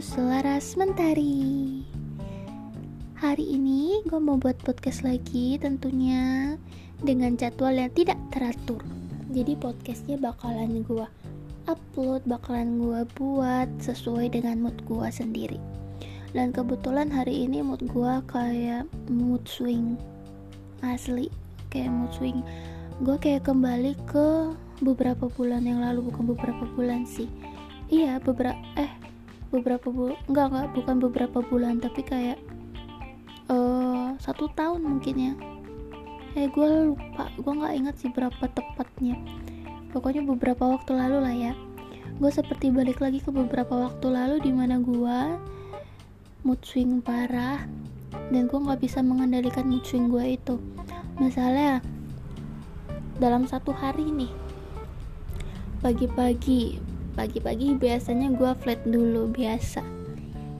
Selaras Mentari. Hari ini gue mau buat podcast lagi tentunya dengan jadwal yang tidak teratur. Jadi podcastnya bakalan gue upload, bakalan gue buat sesuai dengan mood gue sendiri. Dan kebetulan hari ini mood gue kayak mood swing Asli, kayak mood swing. Gue kayak kembali ke beberapa bulan yang lalu, bukan beberapa bulan sih. Iya beberapa eh beberapa bulan enggak enggak bukan beberapa bulan tapi kayak uh, satu tahun mungkin ya. Eh gue lupa gue nggak ingat sih berapa tepatnya. Pokoknya beberapa waktu lalu lah ya. Gue seperti balik lagi ke beberapa waktu lalu di mana gue mood swing parah dan gue nggak bisa mengendalikan mood swing gue itu. Misalnya dalam satu hari nih pagi-pagi pagi-pagi biasanya gue flat dulu biasa.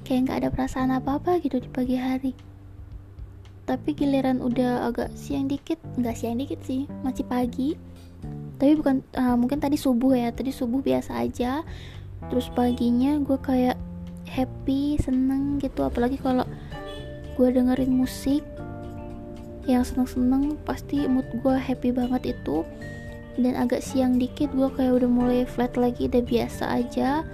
Kayak nggak ada perasaan apa-apa gitu di pagi hari. Tapi giliran udah agak siang dikit nggak siang dikit sih masih pagi. Tapi bukan uh, mungkin tadi subuh ya tadi subuh biasa aja. Terus paginya gue kayak happy seneng gitu. Apalagi kalau gue dengerin musik yang seneng-seneng pasti mood gue happy banget itu dan agak siang dikit gue kayak udah mulai flat lagi udah biasa aja.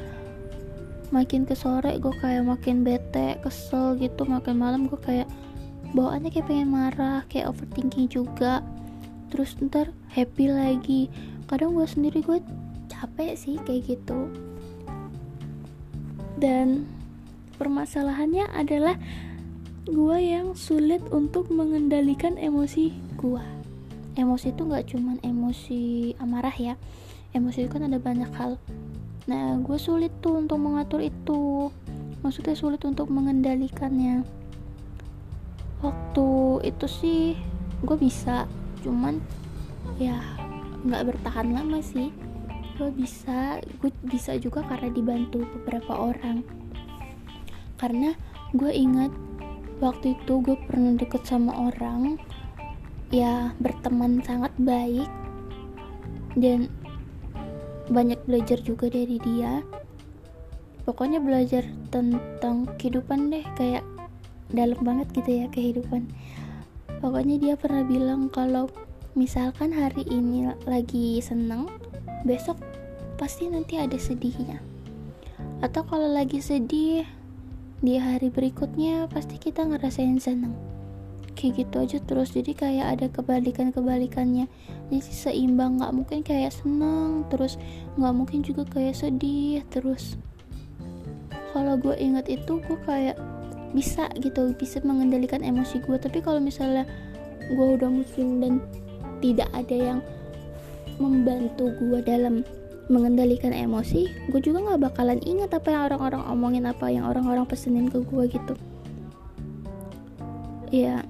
Makin ke sore gue kayak makin bete kesel gitu. Makin malam gue kayak bawaannya kayak pengen marah kayak overthinking juga. Terus ntar happy lagi. Kadang gue sendiri gue capek sih kayak gitu. Dan permasalahannya adalah gue yang sulit untuk mengendalikan emosi gue emosi itu nggak cuman emosi amarah ya. Emosi itu kan ada banyak hal. Nah gue sulit tuh untuk mengatur itu. Maksudnya sulit untuk mengendalikannya. Waktu itu sih gue bisa cuman ya nggak bertahan lama sih. Gue bisa gue bisa juga karena dibantu beberapa orang. Karena gue ingat waktu itu gue pernah deket sama orang ya berteman sangat baik. Dan banyak belajar juga dari dia. Pokoknya belajar tentang kehidupan deh kayak dalam banget gitu ya kehidupan. Pokoknya dia pernah bilang kalau misalkan hari ini lagi seneng besok pasti nanti ada sedihnya. Atau kalau lagi sedih di hari berikutnya pasti kita ngerasain seneng kayak gitu aja terus. Jadi kayak ada kebalikan kebalikannya jadi seimbang nggak mungkin kayak seneng terus nggak mungkin juga kayak sedih terus kalau gue ingat itu gue kayak bisa gitu bisa mengendalikan emosi gue tapi kalau misalnya gue udah muslim dan tidak ada yang membantu gue dalam mengendalikan emosi gue juga nggak bakalan ingat apa yang orang-orang omongin apa yang orang-orang pesenin ke gue gitu. Ya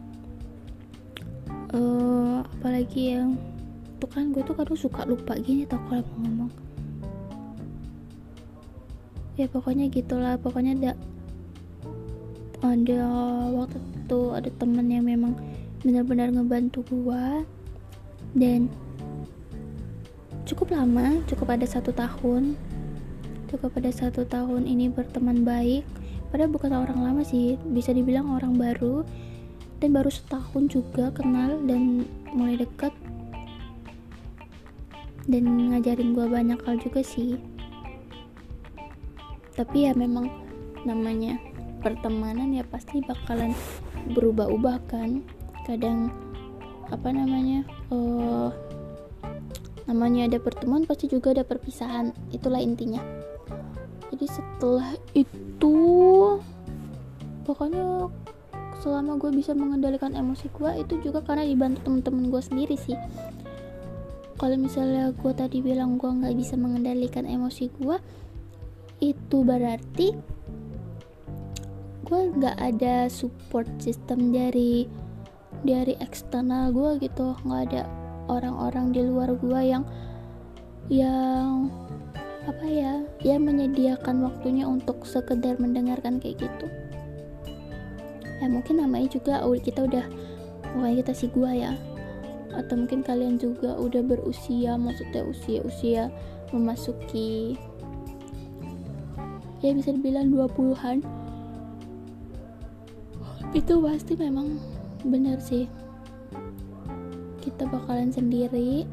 uh, apalagi yang tuh kan gue tuh kadang suka lupa gini tau kalau mau ngomong. Ya pokoknya gitulah pokoknya ada ada waktu itu ada temen yang memang benar-benar ngebantu gue dan cukup lama cukup ada satu tahun cukup ada satu tahun ini berteman baik. Padahal bukan orang lama sih bisa dibilang orang baru dan baru setahun juga kenal dan mulai deket dan ngajarin gue banyak hal juga sih. Tapi ya memang namanya pertemanan ya pasti bakalan berubah-ubah kan. Kadang apa namanya uh, namanya ada pertemuan pasti juga ada perpisahan. Itulah intinya. Jadi setelah itu pokoknya selama gue bisa mengendalikan emosi gue itu juga karena dibantu temen-temen gue sendiri sih. Kalau misalnya gue tadi bilang gue nggak bisa mengendalikan emosi gue itu berarti gue nggak ada support system dari dari eksternal gue gitu. Nggak ada orang-orang di luar gue yang yang apa ya ya menyediakan waktunya untuk sekedar mendengarkan kayak gitu ya mungkin namanya juga kita udah pokoknya kita sih gua ya. Atau mungkin kalian juga udah berusia maksudnya usia-usia memasuki ya bisa dibilang 20-an itu pasti memang benar sih. Kita bakalan sendiri.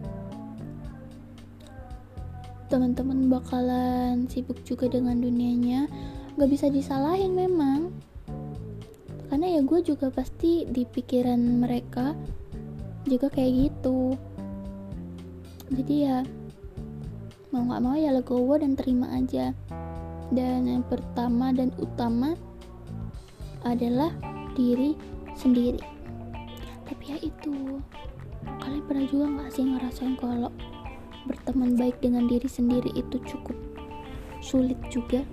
Teman-teman bakalan sibuk juga dengan dunianya. Gak bisa disalahin memang karena ya gue juga pasti di pikiran mereka juga kayak gitu. Jadi ya mau nggak mau ya legowo dan terima aja. Dan yang pertama dan utama adalah diri sendiri. Tapi ya itu kalian pernah juga nggak sih ngerasain kalau berteman baik dengan diri sendiri itu cukup sulit juga?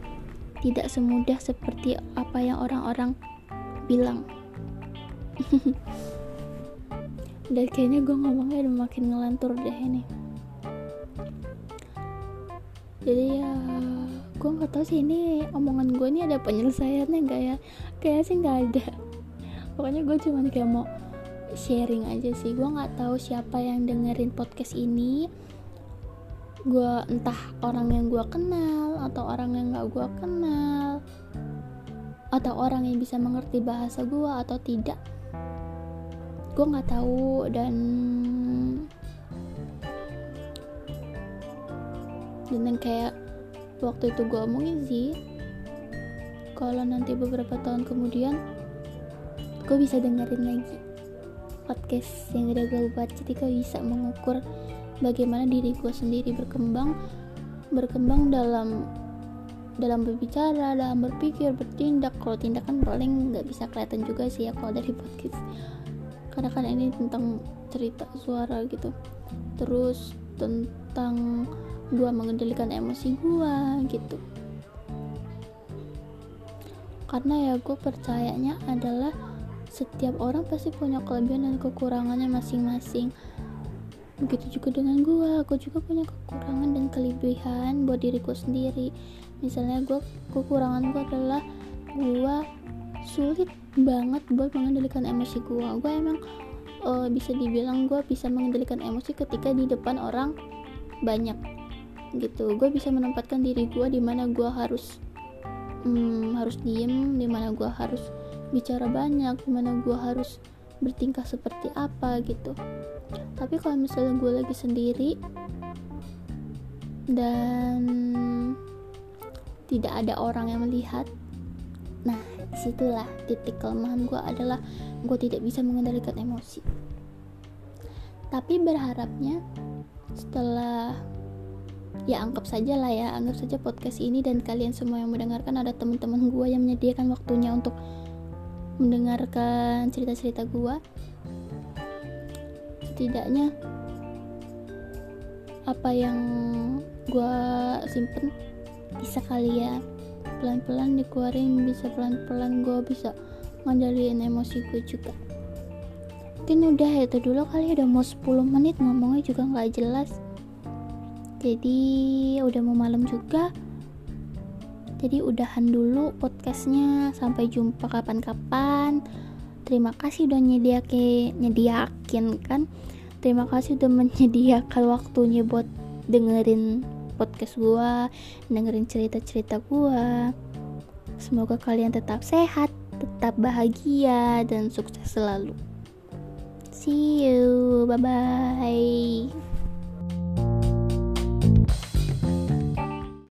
Tidak semudah seperti apa yang orang-orang bilang. Dan kayaknya gue ngomongnya udah makin ngelantur deh ini. Jadi ya gue nggak tahu sih ini omongan gue ini ada penyelesaiannya enggak ya? Kayaknya sih nggak ada. Pokoknya gue cuma kayak mau sharing aja sih. Gue nggak tahu siapa yang dengerin podcast ini. Gue entah orang yang gue kenal atau orang yang nggak gue kenal atau orang yang bisa mengerti bahasa gue atau tidak. Gue nggak tahu dan dan kayak waktu itu gue omongin sih kalau nanti beberapa tahun kemudian gue bisa dengerin lagi podcast yang udah gue buat. Jadi gue bisa mengukur bagaimana diri gue sendiri berkembang berkembang dalam dalam berbicara, dalam berpikir, bertindak. Kalau tindakan paling nggak bisa kelihatan juga sih ya kalau dari podcast. Karena kan ini tentang cerita suara gitu. Terus tentang gue mengendalikan emosi gue gitu. Karena ya gue percayanya adalah setiap orang pasti punya kelebihan dan kekurangannya masing-masing begitu juga dengan gue gue juga punya kekurangan dan kelebihan buat diriku sendiri. Misalnya gue kekurangan gue adalah gue sulit banget buat mengendalikan emosi gue gue emang uh, bisa dibilang gue bisa mengendalikan emosi ketika di depan orang banyak gitu. Gue bisa menempatkan diri gue di mana gue harus hmm, harus diem di mana gue harus bicara banyak di mana gue harus bertingkah seperti apa gitu. Tapi kalau misalnya gue lagi sendiri dan tidak ada orang yang melihat nah di situlah titik kelemahan gue adalah gue tidak bisa mengendalikan emosi. Tapi berharapnya setelah ya anggap saja lah ya anggap saja podcast ini dan kalian semua yang mendengarkan ada teman-teman gue yang menyediakan waktunya untuk mendengarkan cerita-cerita gue setidaknya apa yang gue simpen bisa kali ya pelan-pelan dikeluarin bisa pelan-pelan gue bisa ngendaliin emosi gue juga. Mungkin udah itu dulu kali udah mau 10 menit ngomongnya juga nggak jelas. Jadi udah mau malam juga jadi udahan dulu podcastnya. Sampai jumpa kapan-kapan. Terima kasih udah nyediakin nyediakin kan? Terima kasih udah menyediakan waktunya buat dengerin podcast gua dengerin cerita-cerita gua. Semoga kalian tetap sehat tetap bahagia dan sukses selalu. See you. Bye bye